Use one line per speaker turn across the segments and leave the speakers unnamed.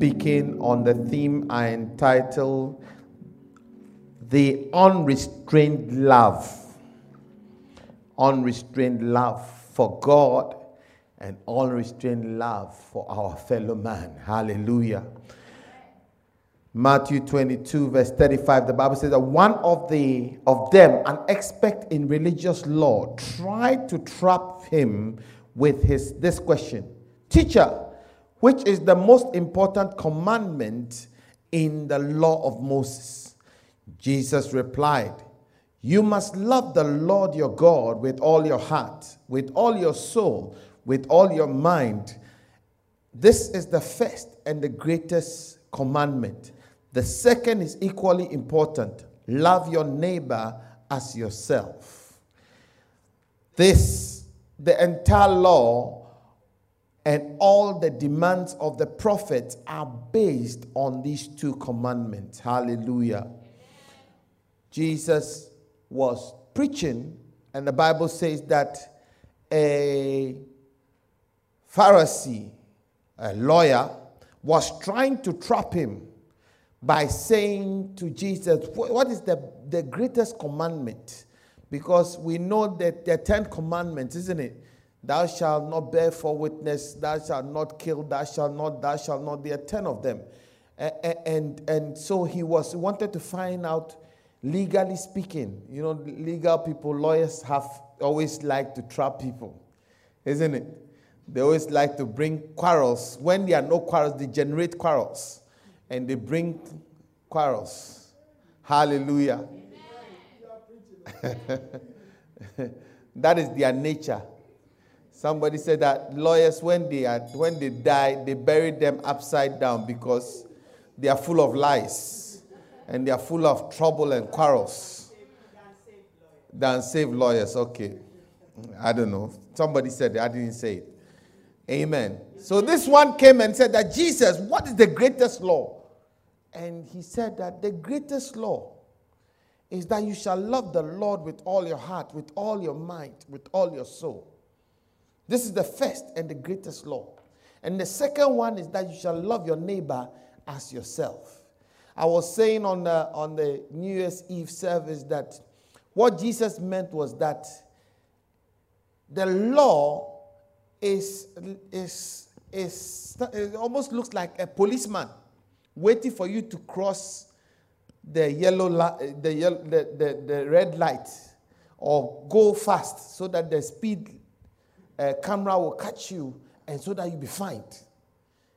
speaking on the theme I entitled The Unrestrained Love. Unrestrained love for God and unrestrained love for our fellow man. Hallelujah. Matthew 22, verse 35, the Bible says that one of the of them, an expert in religious law, tried to trap him with his this question. Teacher, which is the most important commandment in the law of Moses? Jesus replied, You must love the Lord your God with all your heart, with all your soul, with all your mind. This is the first and the greatest commandment. The second is equally important love your neighbor as yourself. This, the entire law and all the demands of the prophets are based on these two commandments. Hallelujah. Jesus was preaching, and the Bible says that a Pharisee, a lawyer, was trying to trap him by saying to Jesus, What is the, the greatest commandment? Because we know that there are 10 commandments, isn't it? Thou shalt not bear false witness, thou shalt not kill, thou shalt not, thou shalt not. There are 10 of them. And, and, and so he was wanted to find out, legally speaking, you know, legal people, lawyers have always like to trap people, isn't it? They always like to bring quarrels. When there are no quarrels, they generate quarrels and they bring quarrels. Hallelujah. that is their nature. Somebody said that lawyers, when they, are, when they die, they bury them upside down because they are full of lies and they are full of trouble and quarrels. Than save lawyers. Okay. I don't know. Somebody said it. I didn't say it. Amen. So this one came and said that Jesus, what is the greatest law? And he said that the greatest law is that you shall love the Lord with all your heart, with all your mind, with all your soul. This is the first and the greatest law. And the second one is that you shall love your neighbor as yourself. I was saying on the, on the New Year's Eve service that what Jesus meant was that the law is, is, is, it almost looks like a policeman waiting for you to cross the yellow, the, yellow, the, the, the red light or go fast so that the speed uh, camera will catch you and so that you be fined.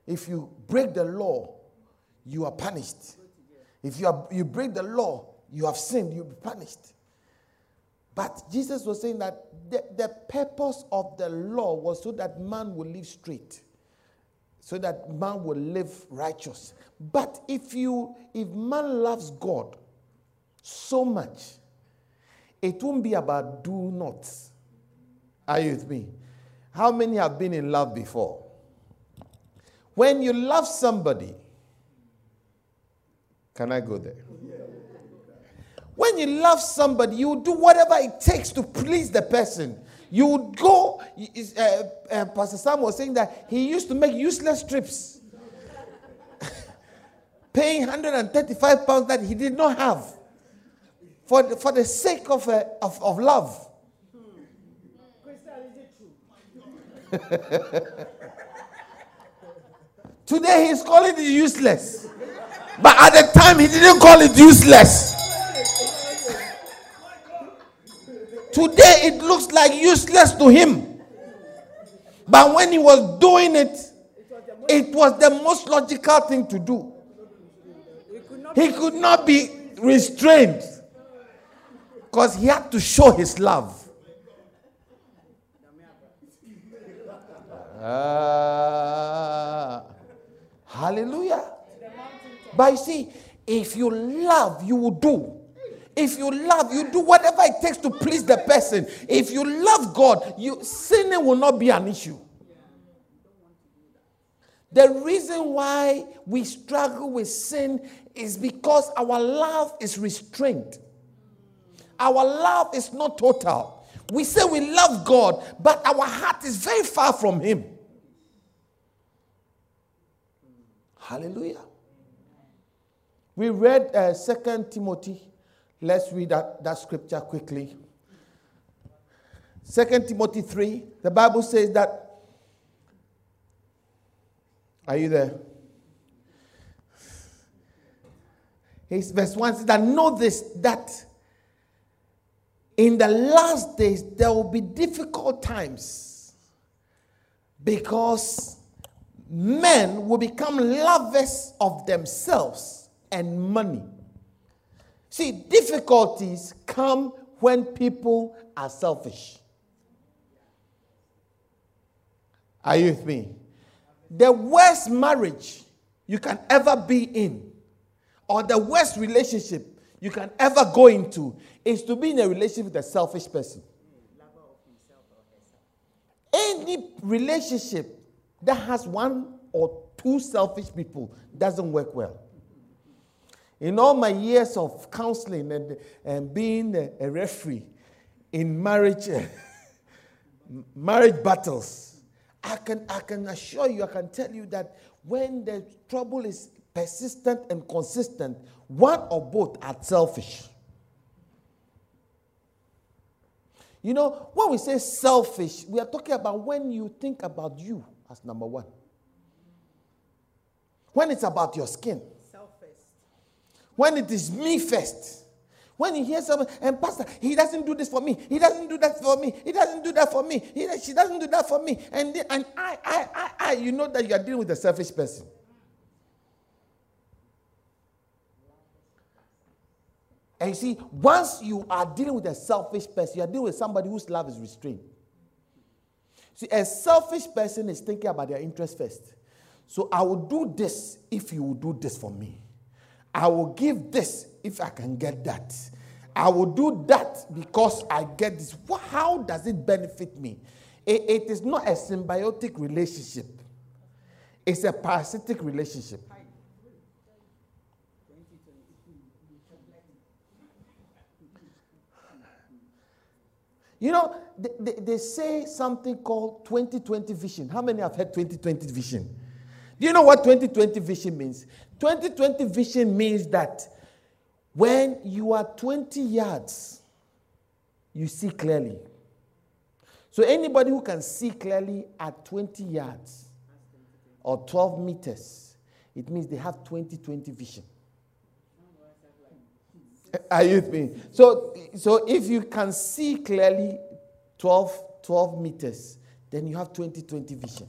If you break the law, you are punished. If you, are, you break the law, you have sinned, you'll be punished. But Jesus was saying that the, the purpose of the law was so that man will live straight, so that man will live righteous. But if you if man loves God so much, it won't be about do not. Are you with me? How many have been in love before? When you love somebody, can I go there? When you love somebody, you do whatever it takes to please the person. You would go, uh, uh, Pastor Sam was saying that he used to make useless trips, paying 135 pounds that he did not have for the, for the sake of, uh, of, of love. Today he's calling it useless. But at the time he didn't call it useless. Today it looks like useless to him. But when he was doing it, it was the most logical thing to do. He could not be restrained because he had to show his love. Uh, hallelujah. But you see, if you love, you will do. If you love, you do whatever it takes to please the person. If you love God, you sinning will not be an issue. The reason why we struggle with sin is because our love is restrained. Our love is not total. We say we love God, but our heart is very far from Him. Hallelujah. We read uh, 2 Timothy. Let's read that, that scripture quickly. 2 Timothy 3, the Bible says that. Are you there? His verse 1 says that know this that in the last days there will be difficult times because men will become lovers of themselves and money. See, difficulties come when people are selfish. Are you with me? The worst marriage you can ever be in, or the worst relationship you can ever go into, is to be in a relationship with a selfish person. Any relationship that has one or two selfish people doesn't work well. In all my years of counseling and, and being a, a referee in marriage, marriage battles, I can, I can assure you, I can tell you that when the trouble is persistent and consistent, one or both are selfish. You know, when we say selfish, we are talking about when you think about you as number one. When it's about your skin. Selfish. When it is me first. When you hear someone, and Pastor, he doesn't do this for me. He doesn't do that for me. He doesn't do that for me. He, she doesn't do that for me. And, and I, I, I, I, you know that you are dealing with a selfish person. And you see, once you are dealing with a selfish person, you are dealing with somebody whose love is restrained. See, a selfish person is thinking about their interest first. So I will do this if you will do this for me. I will give this if I can get that. I will do that because I get this. How does it benefit me? it, it is not a symbiotic relationship, it's a parasitic relationship. You know, they, they, they, say something called 2020 vision. How many have heard 2020 vision? Do you know what 2020 vision means? 2020 vision means that when you are 20 yards, you see clearly. So anybody who can see clearly at 20 yards or 12 meters, it means they have 2020 vision. Are you with me? So, so if you can see clearly 12, 12 meters, then you have 2020 vision.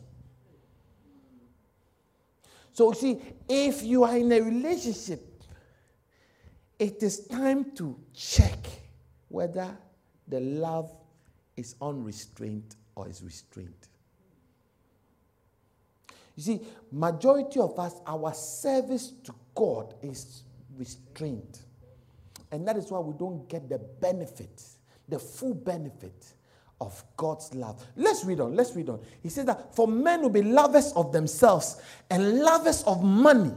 So, see, if you are in a relationship, it is time to check whether the love is unrestrained or is restrained. You see, majority of us, our service to God is restrained. And that is why we don't get the benefit, the full benefit of God's love. Let's read on. Let's read on. He says that for men will be lovers of themselves and lovers of money.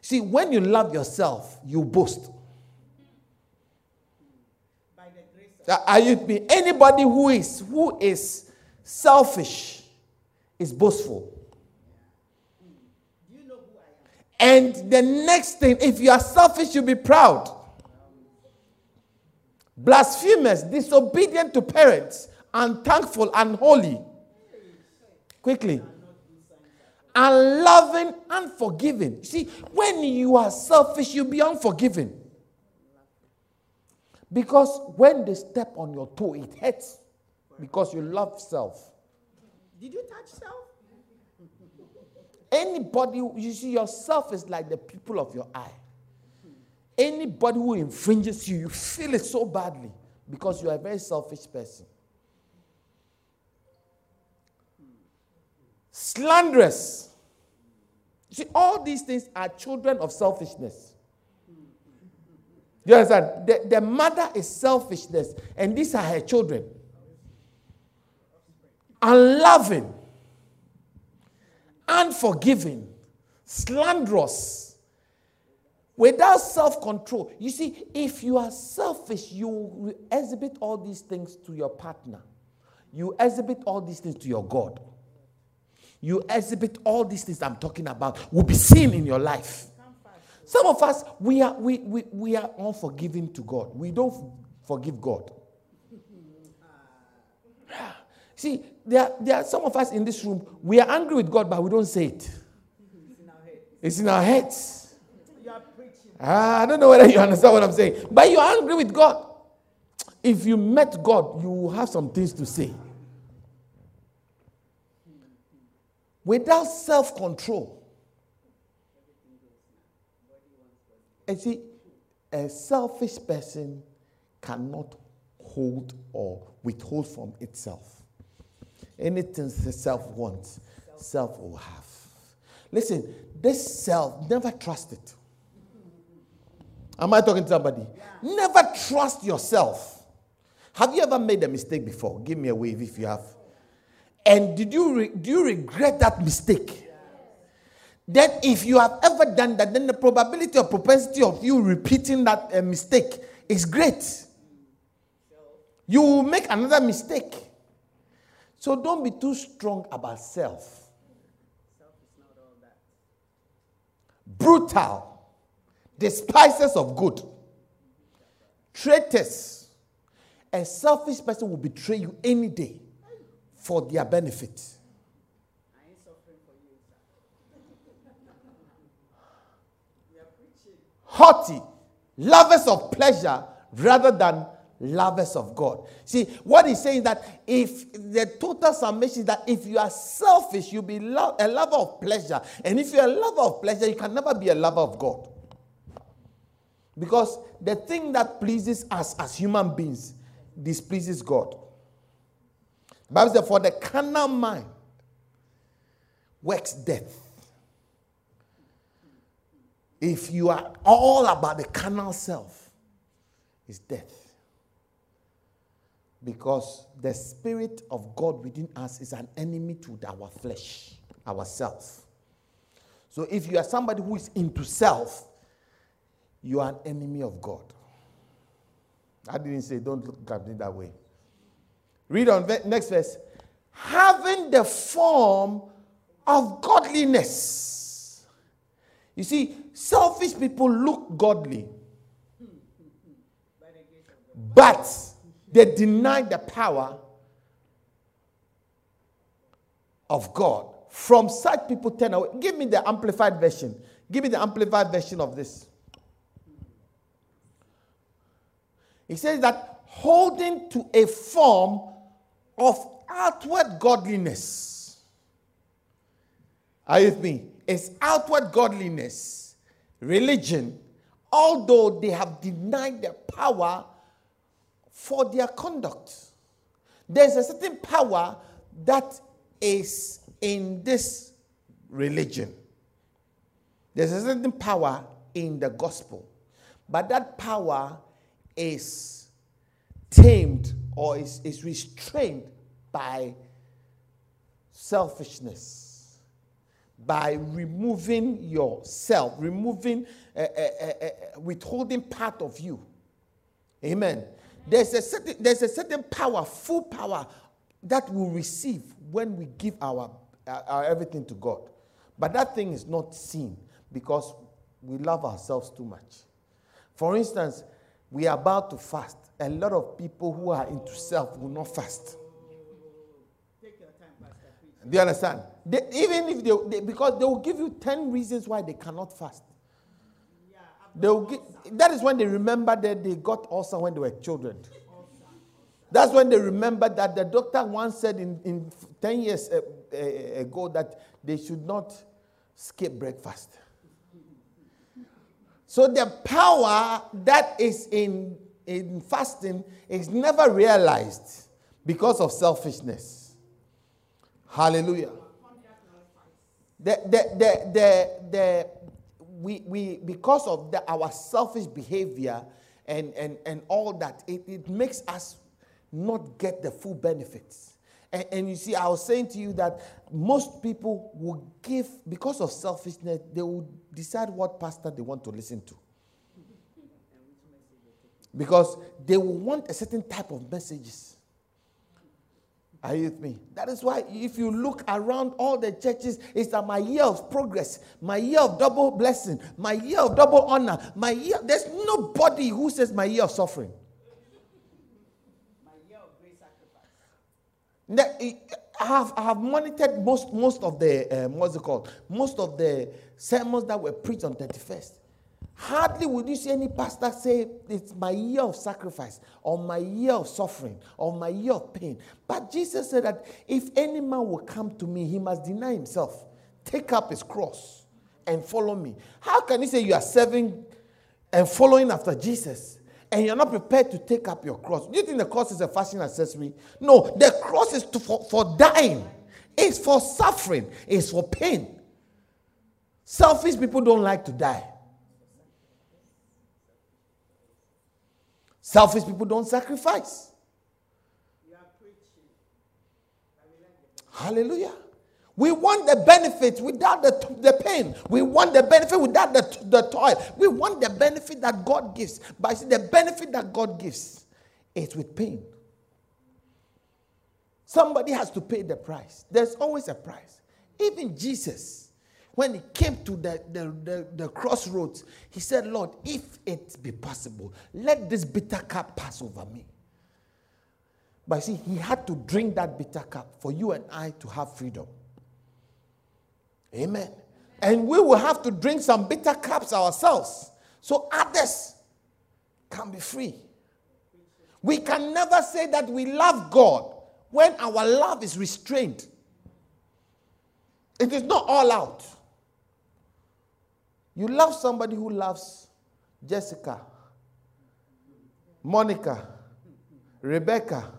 See, when you love yourself, you boast. Of Are you? Anybody who is who is selfish is boastful. And the next thing, if you are selfish, you'll be proud. Blasphemous, disobedient to parents, unthankful, unholy. Quickly. Unloving, unforgiving. See, when you are selfish, you'll be unforgiving. Because when they step on your toe, it hurts because you love self.
Did you touch self?
Anybody, you see, yourself is like the pupil of your eye. Anybody who infringes you, you feel it so badly because you are a very selfish person. Slanderous. See, all these things are children of selfishness. You understand? The, the mother is selfishness, and these are her children. Unloving unforgiving, slanderous, without self control. You see, if you are selfish, you exhibit all these things to your partner, you exhibit all these things to your God. you exhibit all these things I'm talking about will be seen in your life. Some of us, we are, we, we, we are unforgiving to God. We don't forgive God. See, there, there are some of us in this room, we are angry with God, but we don't say it. It's in our heads. Ah, I don't know whether you understand what I'm saying, but you're angry with God. If you met God, you will have some things to say. Without self control, and see, a selfish person cannot hold or withhold from itself. Anything the self wants, self will have. Listen, this self, never trust it. Am I talking to somebody? Yeah. Never trust yourself. Have you ever made a mistake before? Give me a wave if you have. And did you re- do you regret that mistake? Then, if you have ever done that, then the probability or propensity of you repeating that uh, mistake is great. You will make another mistake. So don't be too strong about self. Brutal, despisers of good, traitors. A selfish person will betray you any day for their benefit. I ain't suffering for you, sir. We are preaching. Haughty, lovers of pleasure rather than lovers of God. See, what he's saying that if the total summation is that if you are selfish, you'll be lo- a lover of pleasure. And if you're a lover of pleasure, you can never be a lover of God. Because the thing that pleases us as human beings displeases God. The Bible says, For the carnal mind works death. If you are all about the carnal self, it's death because the Spirit of God within us is an enemy to our flesh, ourself. So if you are somebody who is into self, you are an enemy of God. I didn't say don't look at me that way. Read on next verse. Having the form of godliness. You see, selfish people look godly. But they deny the power of God. From such people, turn away. Give me the amplified version. Give me the amplified version of this. He says that holding to a form of outward godliness. Are you with me? It's outward godliness, religion, although they have denied the power for their conduct. There's a certain power that is in this religion. There's a certain power in the gospel. But that power is tamed or is, is restrained by selfishness, by removing yourself, removing, uh, uh, uh, withholding part of you. Amen. There's a certain, there's a certain power, full power, that we receive when we give our, our everything to God. But that thing is not seen because we love ourselves too much. For instance, we are about to fast. A lot of people who are into self will not fast. Do you understand? They, even if they, they, because they will give you 10 reasons why they cannot fast. They'll get, that is when they remember that they got ulcer when they were children. That's when they remember that the doctor once said in, in 10 years uh, uh, ago that they should not skip breakfast. So the power that is in, in fasting is never realized because of selfishness. Hallelujah. The, the, the, the, the, we, we because of the, our selfish behavior and, and, and all that, it, it makes us not get the full benefits. And, and you see, I was saying to you that most people will give, because of selfishness, they will decide what pastor they want to listen to. Because they will want a certain type of messages. Are you with me? That is why if you look around all the churches, it's that my year of progress, my year of double blessing, my year of double honor, my year. There's nobody who says my year of suffering.
My year of great sacrifice.
I have, I have monitored most, most of the, uh, what's it called? Most of the sermons that were preached on 31st. Hardly would you see any pastor say, It's my year of sacrifice, or my year of suffering, or my year of pain. But Jesus said that if any man will come to me, he must deny himself, take up his cross, and follow me. How can you say you are serving and following after Jesus? And you're not prepared to take up your cross. Do you think the cross is a fashion accessory? No, the cross is to, for, for dying, it's for suffering, it's for pain. Selfish people don't like to die. Selfish people don't sacrifice. Hallelujah. We want the benefit without the, the pain. We want the benefit without the, the toil. We want the benefit that God gives. But see, the benefit that God gives is with pain. Somebody has to pay the price. There's always a price. Even Jesus when he came to the, the, the, the, crossroads, he said, Lord, if it be possible, let this bitter cup pass over me. But see, he had to drink that bitter cup for you and I to have freedom. Amen. And we will have to drink some bitter cups ourselves so others can be free. We can never say that we love God when our love is restrained. It is not all out. You love somebody who loves Jessica, Monica, Rebecca,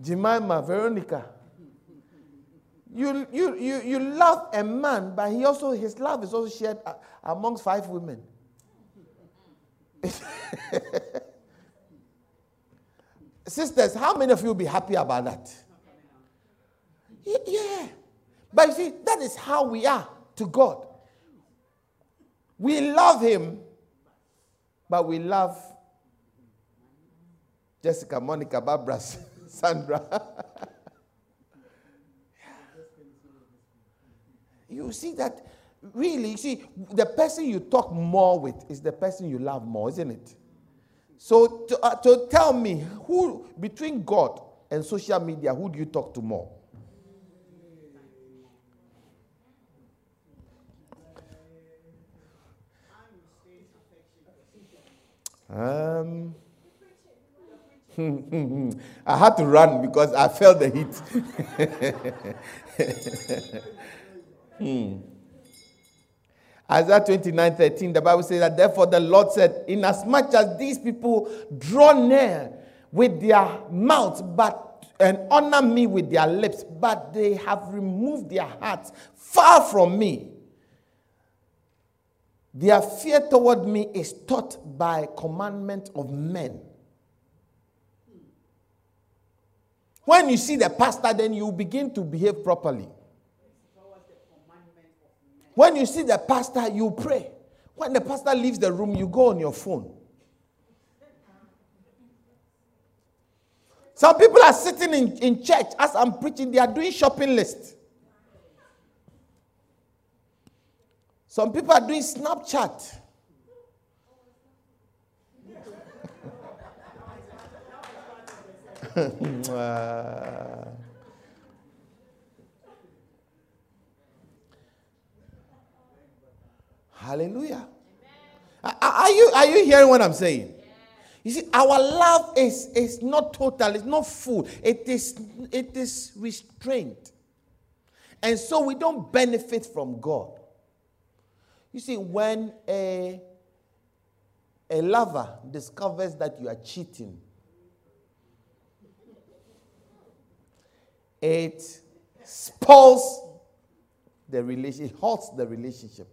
Jemima, Veronica. You, you, you, you love a man, but he also his love is also shared uh, amongst five women. Sisters, how many of you will be happy about that? Yeah. But you see, that is how we are to God. We love him, but we love Jessica, Monica, Barbara, Sandra. You see that really, you see, the person you talk more with is the person you love more, isn't it? So to, uh, to tell me who between God and social media, who do you talk to more? Um, I had to run because I felt the heat. hmm. Isaiah 29 13, the Bible says that therefore the Lord said, Inasmuch as these people draw near with their mouths, but and honor me with their lips, but they have removed their hearts far from me. Their fear toward me is taught by commandment of men. When you see the pastor, then you begin to behave properly. When you see the pastor, you pray. When the pastor leaves the room, you go on your phone. Some people are sitting in, in church as I'm preaching, they are doing shopping lists. Some people are doing Snapchat. Hallelujah. Are you, are you hearing what I'm saying? You see, our love is, is not total, it's not full, it is, it is restrained. And so we don't benefit from God. You see, when a, a lover discovers that you are cheating, it spoils the relationship, it halts the relationship.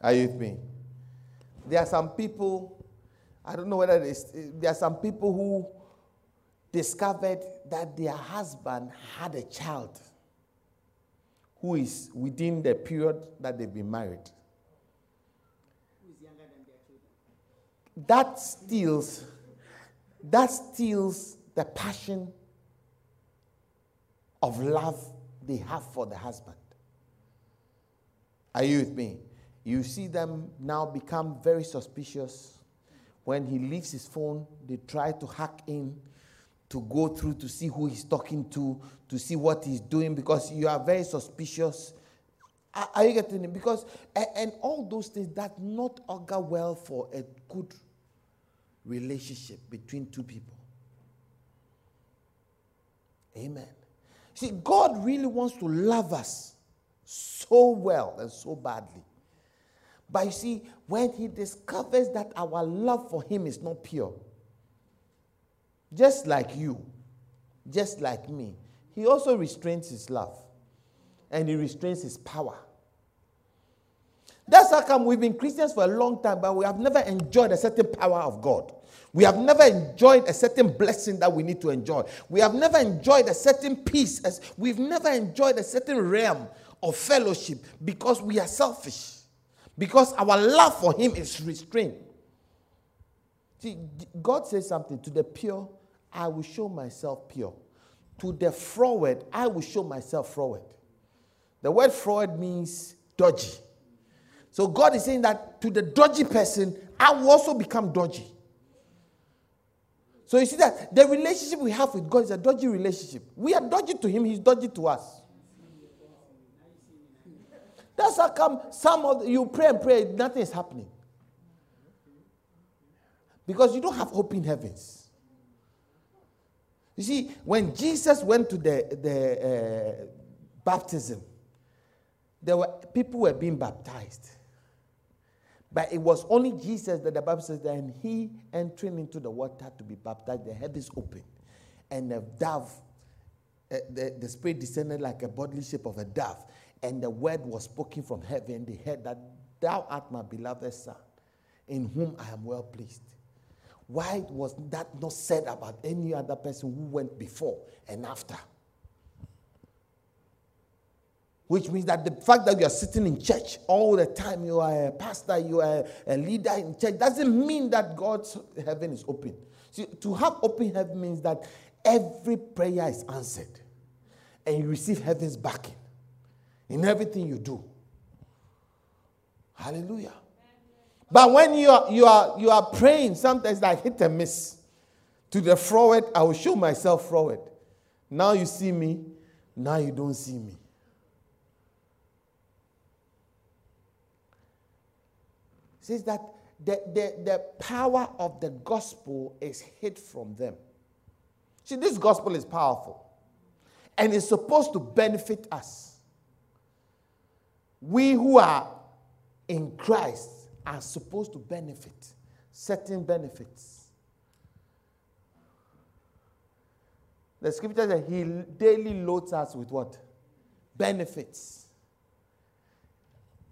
Are you with me? There are some people, I don't know whether there are some people who discovered that their husband had a child who is within the period that they've been married. That steals, that steals the passion of love they have for the husband. Are you with me? You see them now become very suspicious. When he leaves his phone, they try to hack in to go through to see who he's talking to, to see what he's doing, because you are very suspicious. Are, you getting it? Because, and, and all those things that not augur well for a good relationship between two people. Amen. See, God really wants to love us so well and so badly. But you see, when He discovers that our love for Him is not pure, just like you, just like me, He also restrains His love and He restrains His power. That's how come we've been Christians for a long time, but we have never enjoyed a certain power of God. We have never enjoyed a certain blessing that we need to enjoy. We have never enjoyed a certain peace. We've never enjoyed a certain realm of fellowship because we are selfish. Because our love for Him is restrained. See, God says something to the pure, I will show myself pure. To the froward, I will show myself froward. The word froward means dodgy. So God is saying that to the dodgy person, I will also become dodgy. So you see that the relationship we have with God is a dodgy relationship. We are dodgy to Him, He's dodgy to us. That's how come some of you pray and pray, nothing is happening. Because you don't have hope in heavens. You see, when Jesus went to the, the uh, baptism, there were people were being baptized. But it was only Jesus that the Bible says that and he entering into the water to be baptized, the heavens opened. And the dove, uh, the, the spirit descended like a bodily shape of a dove. And the word was spoken from heaven. They heard that thou art my beloved son, in whom I am well pleased. Why was that not said about any other person who went before and after? Which means that the fact that you are sitting in church all the time, you are a pastor, you are a leader in church, doesn't mean that God's heaven is open. See, to have open heaven means that every prayer is answered and you receive heaven's backing in everything you do. Hallelujah. But when you are, you are, you are praying, sometimes I hit and miss. To the forward, I will show myself forward. Now you see me, now you don't see me. says that the, the, the power of the gospel is hid from them. See, this gospel is powerful and it's supposed to benefit us. We who are in Christ are supposed to benefit certain benefits. The scripture says he daily loads us with what? Benefits.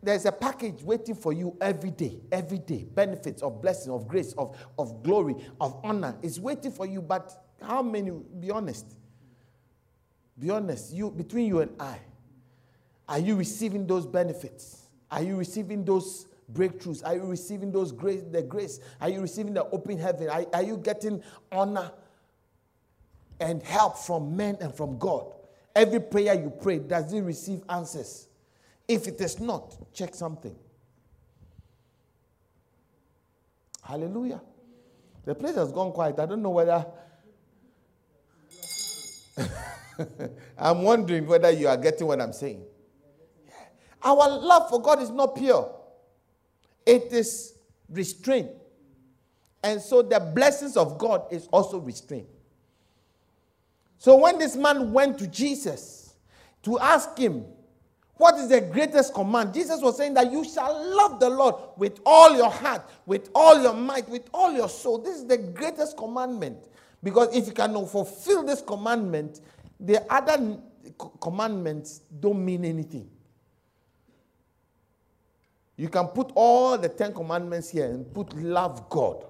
There's a package waiting for you every day, every day. Benefits of blessing, of grace, of, of glory, of honor is waiting for you. But how many, be honest, be honest, you between you and I, are you receiving those benefits? Are you receiving those breakthroughs? Are you receiving those grace, the grace? Are you receiving the open heaven? Are, are you getting honor and help from men and from God? Every prayer you pray, does it receive answers? If it is not, check something. Hallelujah. The place has gone quiet. I don't know whether. I'm wondering whether you are getting what I'm saying. Our love for God is not pure, it is restrained. And so the blessings of God is also restrained. So when this man went to Jesus to ask him, what is the greatest command? Jesus was saying that you shall love the Lord with all your heart, with all your might, with all your soul. This is the greatest commandment. Because if you cannot fulfill this commandment, the other commandments don't mean anything. You can put all the Ten Commandments here and put love God.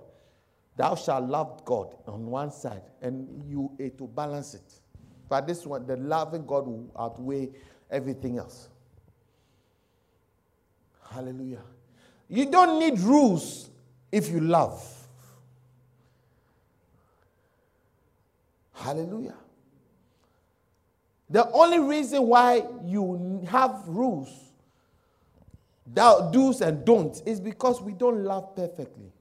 Thou shalt love God on one side, and you it will balance it. But this one, the loving God will outweigh everything else. Hallelujah. You don't need rules if you love. Hallelujah. The only reason why you have rules, do's and don'ts, is because we don't love perfectly.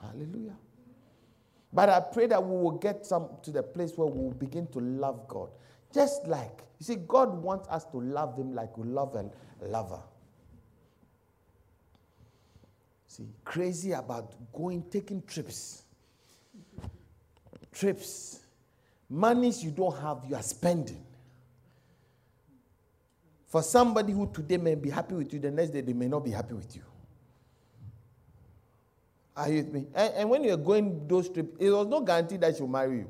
Hallelujah. But I pray that we will get some to the place where we will begin to love God. Just like, you see, God wants us to love Him like we love a lover. See, crazy about going, taking trips. Trips. Monies you don't have, you are spending. For somebody who today may be happy with you, the next day they may not be happy with you. Are you with me? And, and when you're going those trips, it was no guarantee that she'll marry you.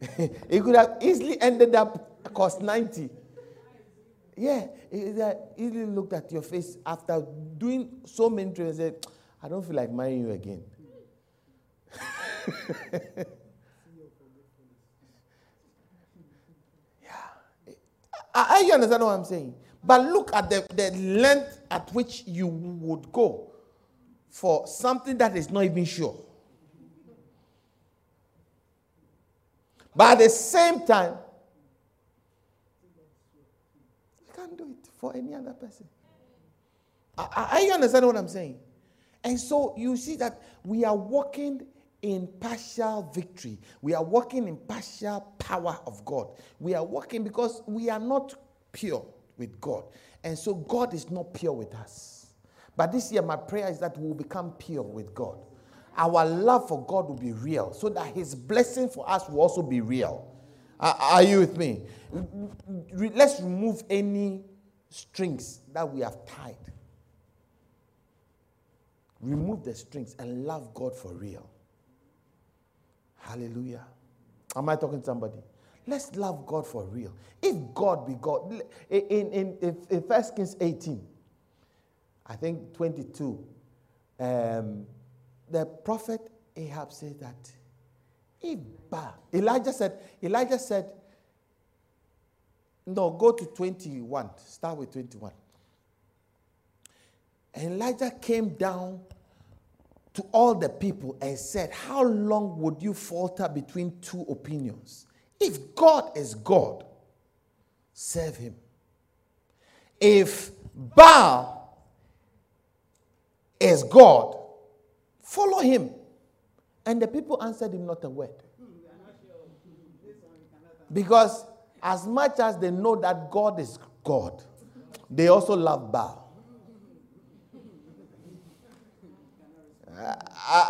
it could have easily ended up cost 90. Yeah, it easily looked at your face after doing so many trips and said, I don't feel like marrying you again. Are you understand what I'm saying? But look at the, the length at which you would go for something that is not even sure. But at the same time, you can't do it for any other person. I, I, understand what I'm saying? And so you see that we are walking in partial victory. We are walking in partial power of God. We are walking because we are not pure with God. And so God is not pure with us. But this year, my prayer is that we will become pure with God. Our love for God will be real so that His blessing for us will also be real. Are, are you with me? Let's remove any strings that we have tied. Remove the strings and love God for real. Hallelujah. Am I talking to somebody? Let's love God for real. If God be God, in, in, in, in 1 Kings 18, I think 22, um, the prophet Ahab said that if Elijah said, Elijah said, no, go to 21. Start with 21. And Elijah came down to all the people and said, How long would you falter between two opinions? If God is God, serve him. If Baal is God, follow him. And the people answered him not a word. Because as much as they know that God is God, they also love Baal.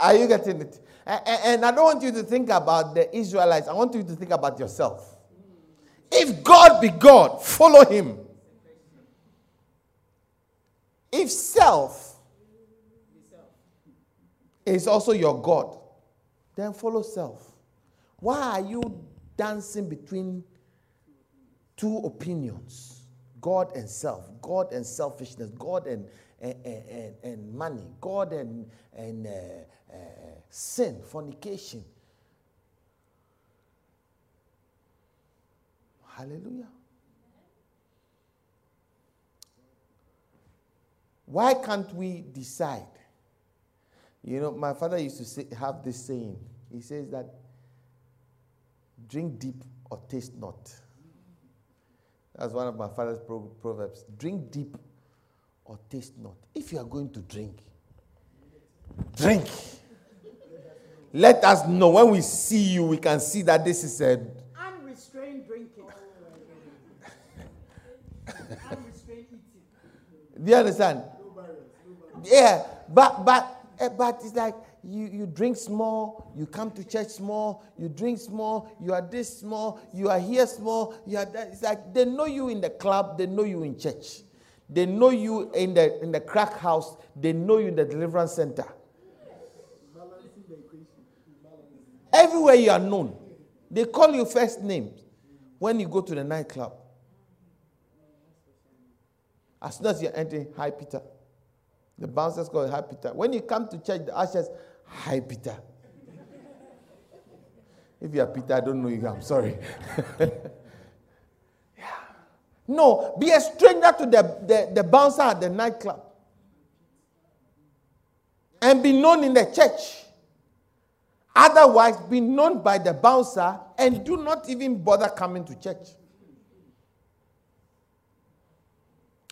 Are you getting it? And I don't want you to think about the Israelites. I want you to think about yourself. If God be God, follow him. If self is also your God, then follow self. Why are you dancing between two opinions? God and self, God and selfishness, God and, and, and, money, God and, and uh, uh, sin, fornication. Hallelujah. Why can't we decide? You know, my father used to say, have this saying. He says that drink deep or taste not. That's one of my father's proverbs. Drink deep or taste not. If you are going to drink, drink. Let us know when we see you, we can see that this is a
unrestrained drinking. unrestrained eating.
Do you understand? Yeah, but but eh, but it's like you, you drink small, you come to church small, you drink small, you are this small, you are here small, you are that. It's like they know you in the club, they know you in church. They know you in the in the crack house, they know you in the deliverance center. Everywhere you are known, they call you first names when you go to the nightclub. As soon as you're entering, hi Peter. The bouncers call hi Peter. When you come to church, the ushers, hi Peter. if you are Peter, I don't know you. I'm sorry. No, be a stranger to the, the, the bouncer at the nightclub. And be known in the church. Otherwise, be known by the bouncer and do not even bother coming to church.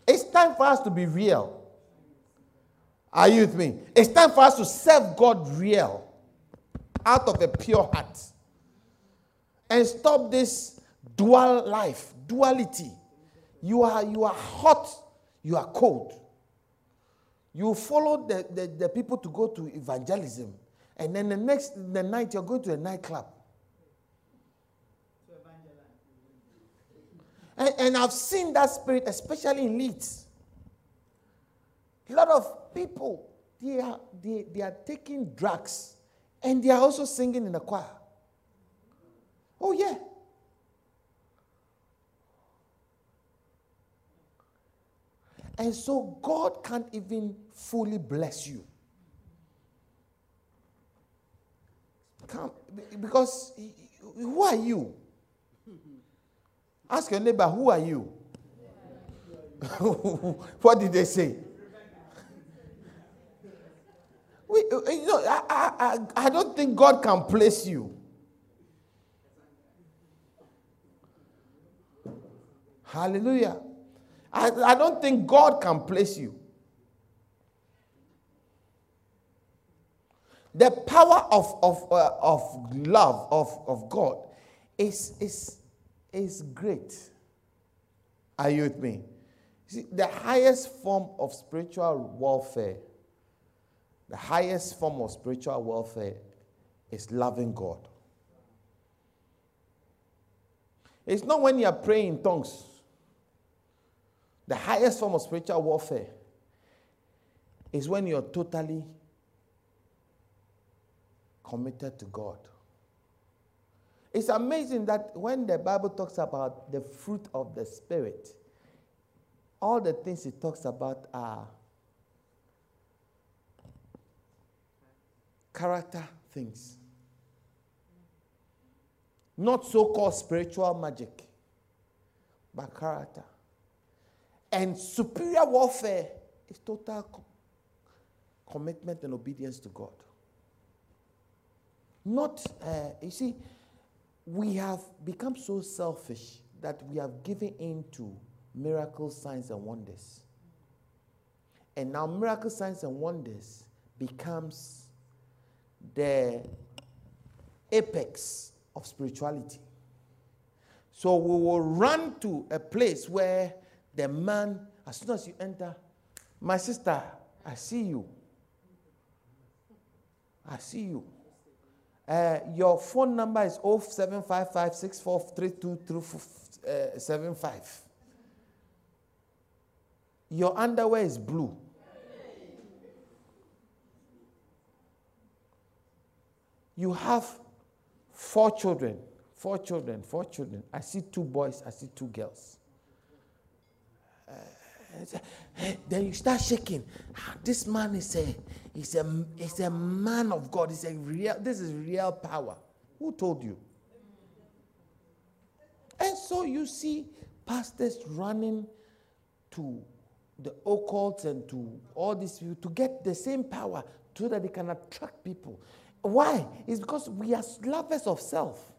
It's time for us to be real. Are you with me? It's time for us to serve God real out of a pure heart and stop this dual life, duality. You are, you are hot, you are cold. You follow the, the, the people to go to evangelism, and then the next the night you're going to a nightclub. And, and I've seen that spirit, especially in Leeds. A lot of people, they are, they, they are taking drugs and they are also singing in the choir. Oh, yeah. And so God can't even fully bless you. Can't, because who are you? Ask your neighbor, who are you? what did they say? We, uh, uh, you know, I, I, I don't think God can place you. Hallelujah. I, I don't think God can place you. The power of, of, uh, of love of, of God is, is, is great. Are you with me? See, the highest form of spiritual warfare, the highest form of spiritual warfare is loving God. It's not when you are praying in tongues. The highest form of spiritual warfare is when you're totally committed to God. It's amazing that when the Bible talks about the fruit of the Spirit, all the things it talks about are character things. Not so called spiritual magic, but character. And superior warfare is total co- commitment and obedience to God. Not, uh, you see, we have become so selfish that we have given in to miracle signs and wonders. And now miracle signs and wonders becomes the apex of spirituality. So we will run to a place where the man, as soon as you enter, my sister, I see you. I see you. Uh, your phone number is 0755 uh, Your underwear is blue. You have four children, four children, four children. I see two boys, I see two girls. Then you start shaking. Ah, this man is a, is a, is a man of God. He's a real, this is real power. Who told you? And so you see pastors running to the occult and to all these people to get the same power so that they can attract people. Why? It's because we are lovers of self.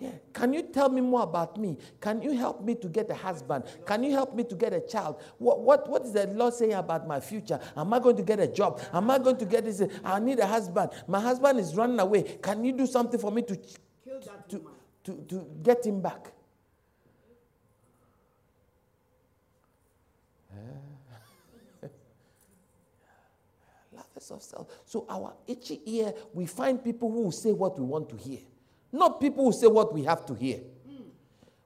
Yeah. Can you tell me more about me? Can you help me to get a husband? Can you help me to get a child? What, what, what is the Lord saying about my future? Am I going to get a job? Am I going to get this? I need a husband. My husband is running away. Can you do something for me to, to, to, to get him back? Eh. Lovers of self. So our itchy ear, we find people who say what we want to hear. Not people who say what we have to hear.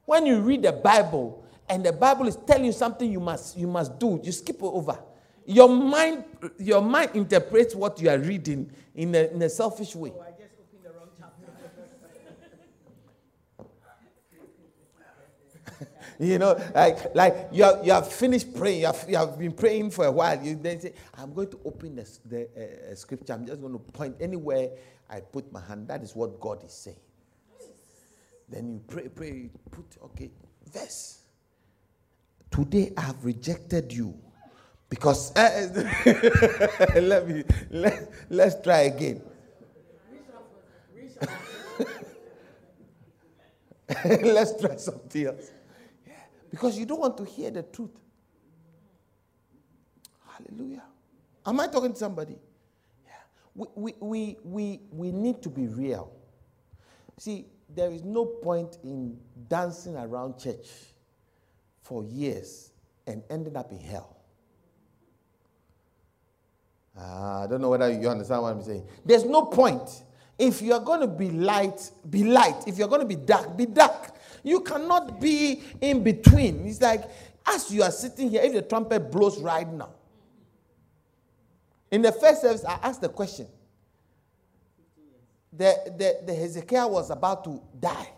When you read the Bible and the Bible is telling you something you must, you must do, you skip over. Your mind, your mind interprets what you are reading in a, in a selfish way.
Oh, I just opened the wrong chapter.
you know, like, like you, have, you have finished praying, you have, you have been praying for a while. You then say, I'm going to open the, the uh, scripture. I'm just going to point anywhere I put my hand. That is what God is saying. Then you pray, pray, you put, okay, verse. Today I have rejected you because uh, let me let, let's try again. Let's try something else. Yeah. Because you don't want to hear the truth. Hallelujah. Am I talking to somebody? Yeah. We, we, we, we, we need to be real. See, there is no point in dancing around church for years and ending up in hell. Uh, I don't know whether you understand what I'm saying. There's no point. If you're going to be light, be light. If you're going to be dark, be dark. You cannot be in between. It's like as you are sitting here, if the trumpet blows right now. In the first service, I asked the question. The, the, the Hezekiah was about to die.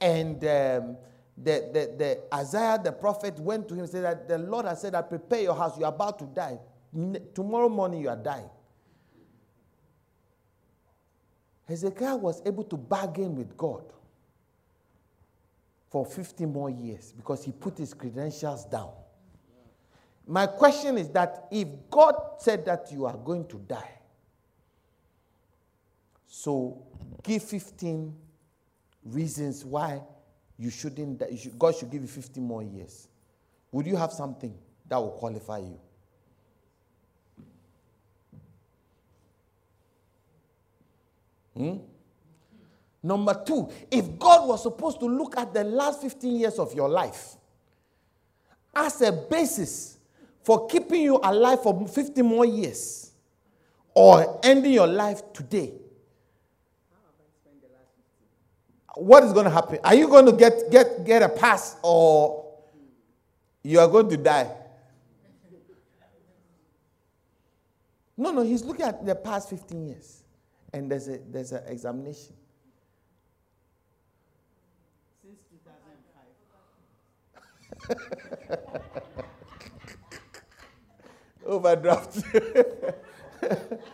And um, the, the, the Isaiah the prophet went to him and said that the Lord has said that prepare your house, you're about to die. Tomorrow morning you are dying. Hezekiah was able to bargain with God for 50 more years because he put his credentials down. My question is that if God said that you are going to die, so give 15 reasons why you shouldn't, you should, God should give you 50 more years. Would you have something that will qualify you? Hmm? Number two, if God was supposed to look at the last 15 years of your life as a basis for keeping you alive for 50 more years or ending your life today, what is going to happen? Are you going to get, get, get a pass or you are going to die? No, no, he's looking at the past 15 years and there's a there's an examination.
Since 2005.
Overdraft.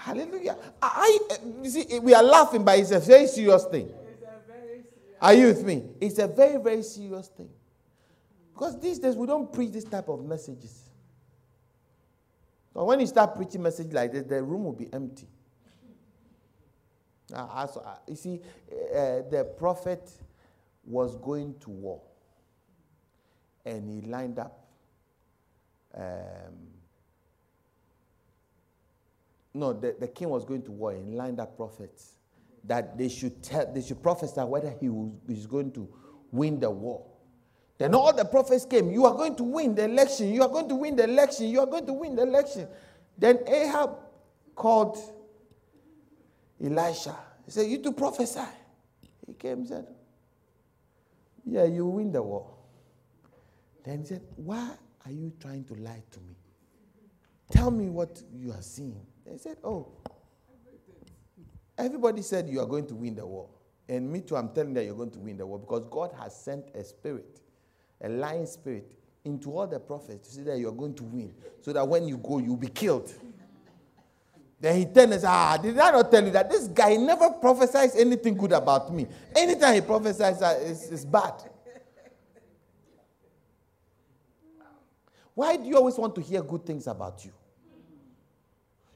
Hallelujah. I, you see, we are laughing, but it's a very serious thing. Are you with me? It's a very, very serious thing. Because these days we don't preach this type of messages. But when you start preaching message like this, the room will be empty. Uh, you see, uh, the prophet was going to war, and he lined up. Um, no, the, the king was going to war, and lined up prophets that they should tell, they should prophesy whether he was, is going to win the war. Then all the prophets came. You are going to win the election. You are going to win the election. You are going to win the election. Then Ahab called Elisha. He said, You to prophesy. He came and said, Yeah, you win the war. Then he said, Why are you trying to lie to me? Tell me what you are seeing. They said, Oh, everybody said you are going to win the war. And me too, I'm telling that you're going to win the war because God has sent a spirit a lying spirit into all the prophets to say that you're going to win, so that when you go, you'll be killed. Then he turned and said, Ah, did I not tell you that this guy never prophesies anything good about me? Anytime he prophesies, uh, it's, it's bad. Why do you always want to hear good things about you?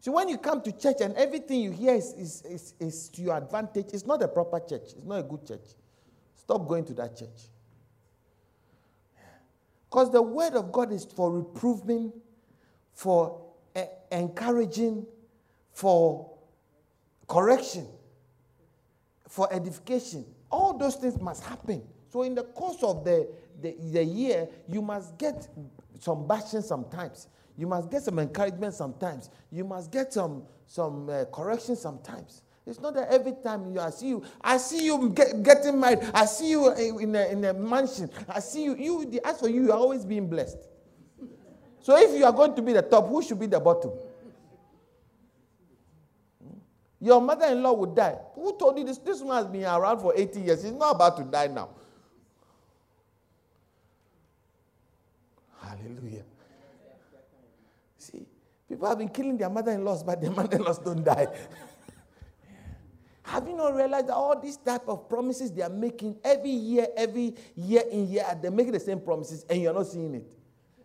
So when you come to church and everything you hear is, is, is, is to your advantage, it's not a proper church. It's not a good church. Stop going to that church. Because the word of God is for reproving, for uh, encouraging, for correction, for edification. All those things must happen. So, in the course of the, the, the year, you must get some bashing sometimes. You must get some encouragement sometimes. You must get some, some uh, correction sometimes. It's not that every time you I see you, I see you get, getting married. I see you in a, in a mansion. I see you. You as for you, you are always being blessed. So if you are going to be the top, who should be the bottom? Your mother-in-law would die. Who told you this? This one has been around for 80 years. He's not about to die now. Hallelujah. People have been killing their mother-in-laws, but their mother-in-laws don't die. Have you not realized that all these type of promises they are making every year, every year in year, they're making the same promises and you're not seeing it?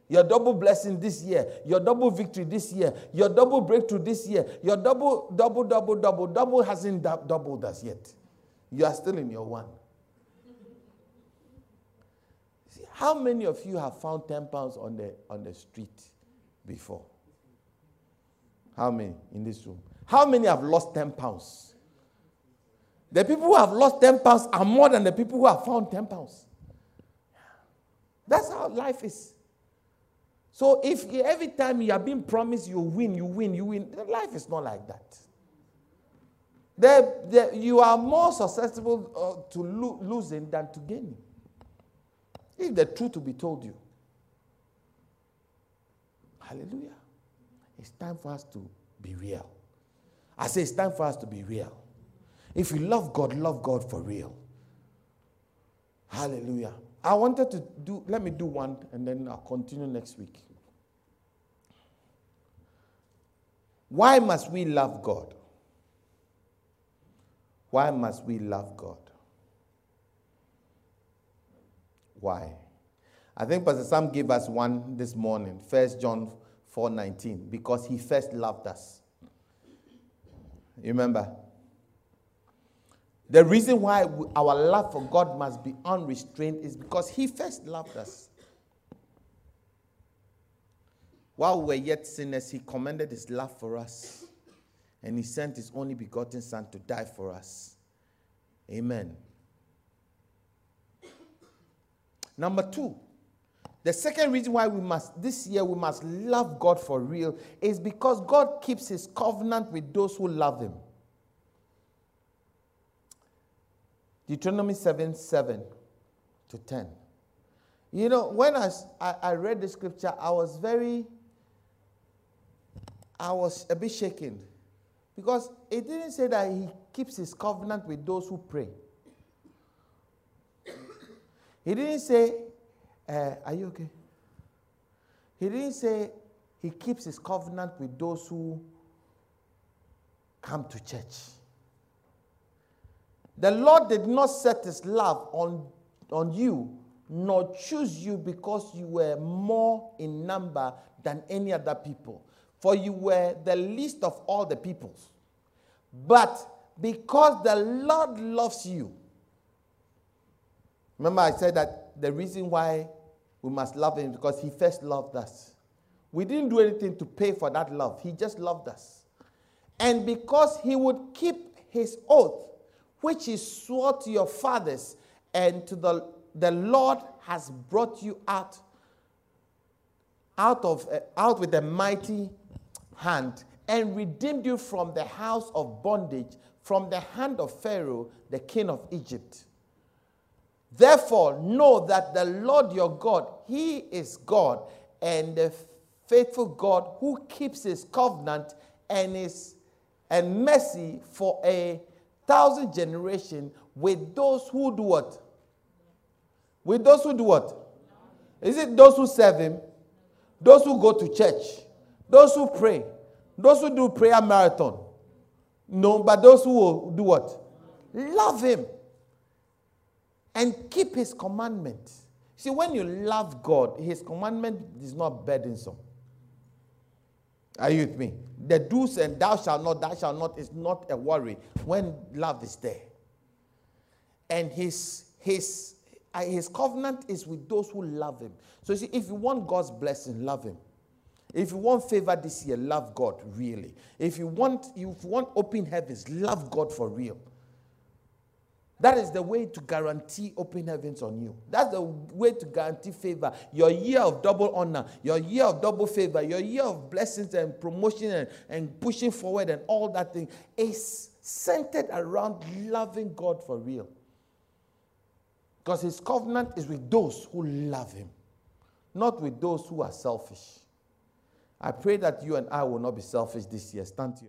your double blessing this year, your double victory this year, your double breakthrough this year, your double, double, double, double, double hasn't dou- doubled us yet. You are still in your one. See, how many of you have found 10 pounds on the, on the street before? How many in this room? How many have lost 10 pounds? The people who have lost 10 pounds are more than the people who have found 10 pounds. That's how life is. So if every time you are being promised you win, you win, you win, life is not like that. You are more susceptible uh, to lo- losing than to gaining. If the truth to be told you. Hallelujah. It's time for us to be real. I say it's time for us to be real. If you love God, love God for real. Hallelujah. I wanted to do, let me do one and then I'll continue next week. Why must we love God? Why must we love God? Why? I think Pastor Sam gave us one this morning, First John 4:19, because he first loved us. Remember? The reason why our love for God must be unrestrained is because he first loved us. While we were yet sinners, he commended his love for us. And he sent his only begotten Son to die for us. Amen. Number two, the second reason why we must, this year, we must love God for real is because God keeps his covenant with those who love him. Deuteronomy 7 7 to 10. You know, when I I read the scripture, I was very, I was a bit shaken because it didn't say that he keeps his covenant with those who pray. He didn't say, uh, Are you okay? He didn't say he keeps his covenant with those who come to church. The Lord did not set his love on, on you, nor choose you because you were more in number than any other people. For you were the least of all the peoples. But because the Lord loves you, remember I said that the reason why we must love him because he first loved us. We didn't do anything to pay for that love, he just loved us. And because he would keep his oath, which he swore to your fathers, and to the, the Lord has brought you out, out, of, uh, out with a mighty hand, and redeemed you from the house of bondage, from the hand of Pharaoh, the king of Egypt. Therefore, know that the Lord your God, He is God, and the faithful God who keeps His covenant and His and mercy for a thousand generation with those who do what? With those who do what? Is it those who serve Him? Those who go to church? Those who pray? Those who do prayer marathon? No, but those who do what? Love Him and keep his commandment. See, when you love God, his commandment is not burdensome. Are you with me? The do's and thou shalt not, thou shalt not is not a worry when love is there. And his his uh, his covenant is with those who love him. So see, if you want God's blessing, love him. If you want favor this year, love God really. If you want if you want open heavens, love God for real. That is the way to guarantee open heavens on you. That's the way to guarantee favor. Your year of double honor, your year of double favor, your year of blessings and promotion and, and pushing forward and all that thing is centered around loving God for real. Because his covenant is with those who love him, not with those who are selfish. I pray that you and I will not be selfish this year. Stand to